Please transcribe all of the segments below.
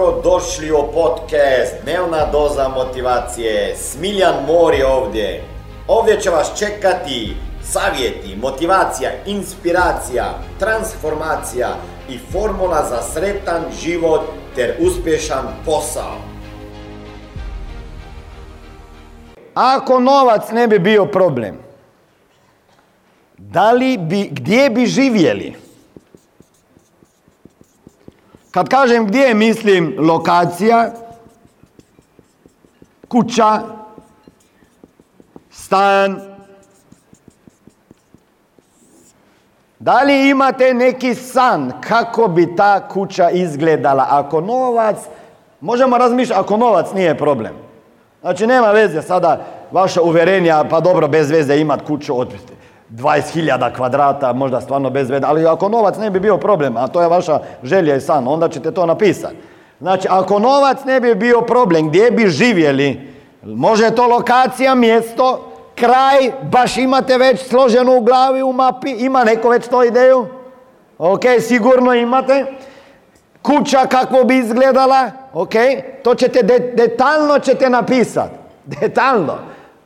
Dobro došli u podcast Dnevna doza motivacije. Smiljan Mor je ovdje. Ovdje će vas čekati savjeti, motivacija, inspiracija, transformacija i formula za sretan život ter uspješan posao. Ako novac ne bi bio problem, da li bi, gdje bi živjeli? Kad kažem gdje mislim lokacija, kuća, stan. Da li imate neki san kako bi ta kuća izgledala ako novac, možemo razmišljati ako novac nije problem. Znači nema veze sada vaša uverenja, pa dobro bez veze imat kuću od 20.000 kvadrata, možda stvarno bez veze, ali ako novac ne bi bio problem, a to je vaša želja i san, onda ćete to napisati. Znači, ako novac ne bi bio problem, gdje bi živjeli? Može to lokacija, mjesto, kraj, baš imate već složeno u glavi, u mapi, ima neko već to ideju? Ok, sigurno imate. Kuća kako bi izgledala, ok, to ćete, detaljno ćete napisati. Detaljno.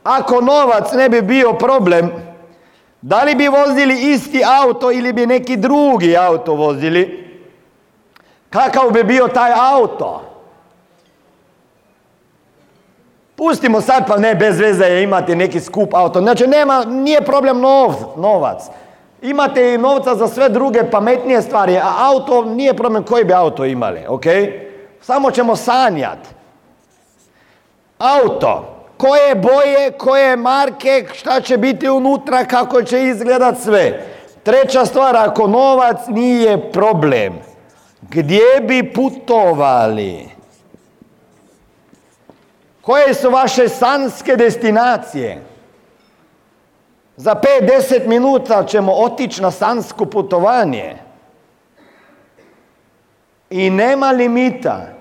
Ako novac ne bi bio problem, da li bi vozili isti auto ili bi neki drugi auto vozili? Kakav bi bio taj auto? Pustimo sad pa ne bez veze je imati neki skup auto. Znači nema, nije problem nov, novac. Imate i novca za sve druge pametnije stvari, a auto nije problem koji bi auto imali, ok? Samo ćemo sanjati. Auto koje boje, koje marke, šta će biti unutra, kako će izgledat sve. Treća stvar, ako novac nije problem, gdje bi putovali? Koje su vaše sanske destinacije? Za 5-10 minuta ćemo otići na sansko putovanje. I nema limita.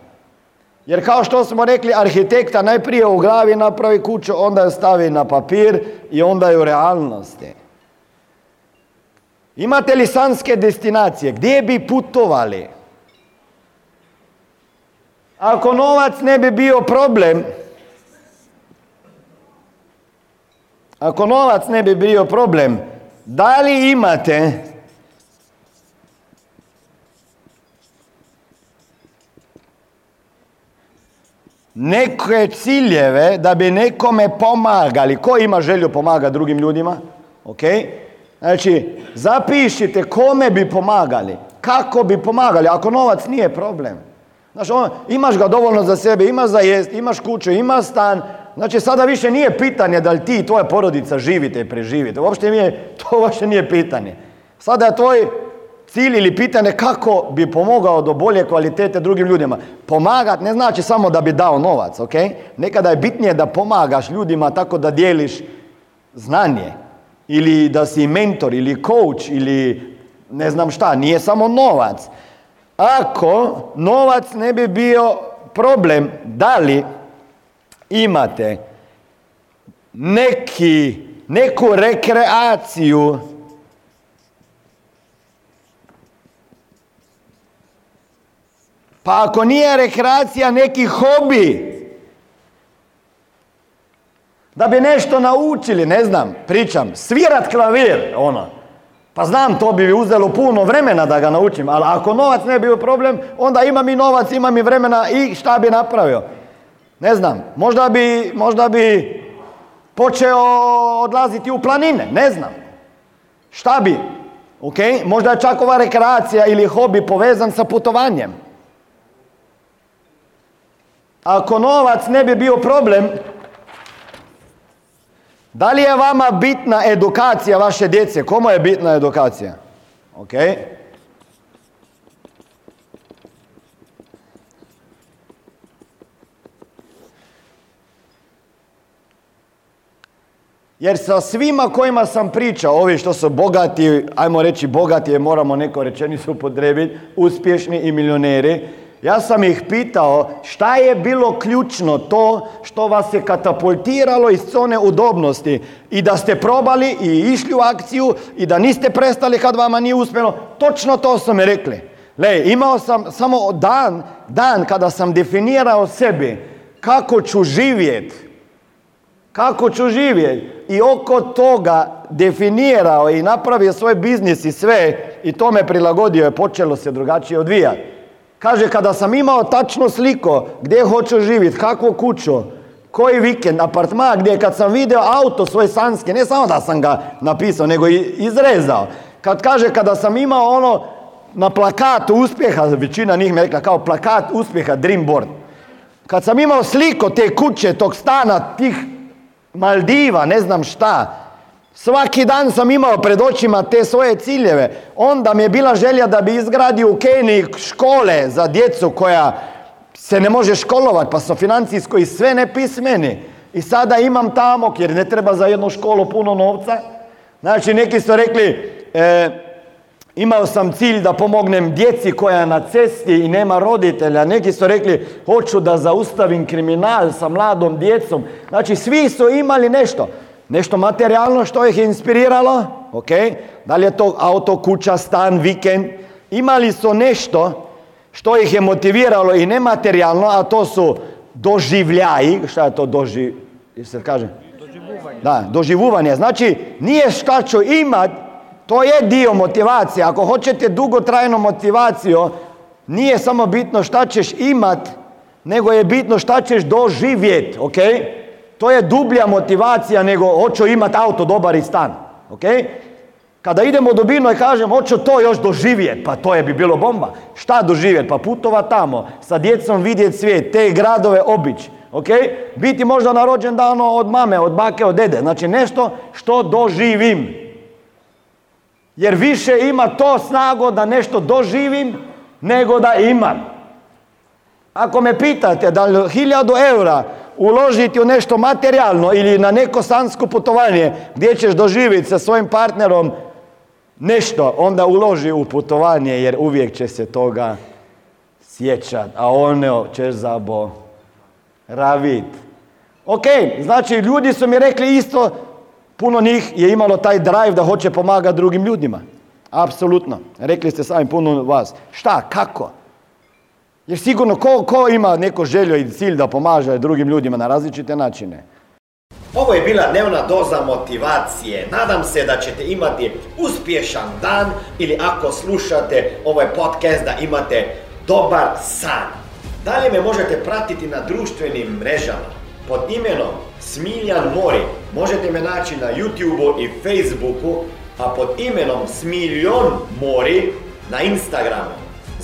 Jer kao što smo rekli, arhitekta najprije u glavi napravi kuću, onda je stavi na papir i onda je u realnosti. Imate li sanske destinacije? Gdje bi putovali? Ako novac ne bi bio problem, ako novac ne bi bio problem, da li imate neke ciljeve da bi nekome pomagali. Ko ima želju pomagati drugim ljudima? Ok? Znači, zapišite kome bi pomagali. Kako bi pomagali, ako novac nije problem. Znači, on, imaš ga dovoljno za sebe, imaš za jest, imaš kuću, imaš stan. Znači, sada više nije pitanje da li ti i tvoja porodica živite i preživite. Uopšte nije, to uopšte nije pitanje. Sada je tvoj cilj ili pitanje kako bi pomogao do bolje kvalitete drugim ljudima. Pomagat ne znači samo da bi dao novac, ok? Nekada je bitnije da pomagaš ljudima tako da dijeliš znanje. Ili da si mentor ili coach ili ne znam šta, nije samo novac. Ako novac ne bi bio problem, da li imate neki, neku rekreaciju Pa ako nije rekreacija neki hobi, da bi nešto naučili, ne znam, pričam, svirat klavir, ono, pa znam, to bi uzelo puno vremena da ga naučim, ali ako novac ne bi bio problem, onda imam i novac, imam i vremena i šta bi napravio? Ne znam, možda bi, možda bi počeo odlaziti u planine, ne znam. Šta bi? Ok, možda je čak ova rekreacija ili hobi povezan sa putovanjem. Ako novac ne bi bio problem, da li je vama bitna edukacija vaše djece? Komu je bitna edukacija? Ok. Jer sa svima kojima sam pričao, ovi što su bogati, ajmo reći bogati, jer moramo neko rečenicu upotrebiti, uspješni i milioneri, ja sam ih pitao šta je bilo ključno to što vas je katapultiralo iz zone udobnosti i da ste probali i išli u akciju i da niste prestali kad vama nije uspjelo. Točno to su mi rekli. Le, imao sam samo dan, dan kada sam definirao sebi kako ću živjeti. Kako ću živjeti. I oko toga definirao i napravio svoj biznis i sve i to me prilagodio je počelo se drugačije odvijati. Kaže, kada sam imao tačno sliko gdje hoću živjeti, kakvu kuću, koji vikend, apartman, gdje kad sam video auto svoj sanski, ne samo da sam ga napisao, nego i izrezao. Kad kaže, kada sam imao ono na plakatu uspjeha, većina njih mi rekla kao plakat uspjeha Dreamboard. Kad sam imao sliko te kuće, tog stana, tih Maldiva, ne znam šta, svaki dan sam imao pred očima te svoje ciljeve. Onda mi je bila želja da bi izgradio u Keniji škole za djecu koja se ne može školovati, pa su financijsko i sve nepismeni. I sada imam tamo, jer ne treba za jednu školu puno novca. Znači, neki su rekli, e, imao sam cilj da pomognem djeci koja je na cesti i nema roditelja. Neki su rekli, hoću da zaustavim kriminal sa mladom djecom. Znači, svi su imali nešto. Nešto materijalno što ih je inspiriralo, ok? Da li je to auto, kuća, stan, vikend? Imali su nešto što ih je motiviralo i nematerijalno, a to su doživljaji. Šta je to doži... se kaže? Doživuvanje. Da, doživuvanje. Znači, nije šta ću imat, to je dio motivacije. Ako hoćete dugotrajnu motivaciju, nije samo bitno šta ćeš imat, nego je bitno šta ćeš doživjeti, ok? To je dublja motivacija nego hoću imat auto, dobar i stan, ok? Kada idemo u dubinu i kažem hoću to još doživjeti, pa to je bi bilo bomba. Šta doživjeti? Pa putova tamo, sa djecom vidjeti svijet, te gradove obić. Ok? Biti možda na rođendanu od mame, od bake, od dede. Znači nešto što doživim. Jer više ima to snago da nešto doživim nego da imam. Ako me pitate da li hiljadu eura uložiti u nešto materijalno ili na neko sansko putovanje gdje ćeš doživjeti sa svojim partnerom nešto, onda uloži u putovanje jer uvijek će se toga sjećat, a ono ćeš zaboravit. Ok, znači ljudi su mi rekli isto, puno njih je imalo taj drive da hoće pomagati drugim ljudima. Apsolutno. Rekli ste sami puno vas. Šta, kako? Jer sigurno ko, ko ima neko željo i cilj da pomaže drugim ljudima na različite načine? Ovo je bila dnevna doza motivacije. Nadam se da ćete imati uspješan dan ili ako slušate ovaj podcast da imate dobar san. Dalje me možete pratiti na društvenim mrežama pod imenom Smiljan Mori. Možete me naći na YouTubeu i Facebooku, a pod imenom Smiljon Mori na Instagramu.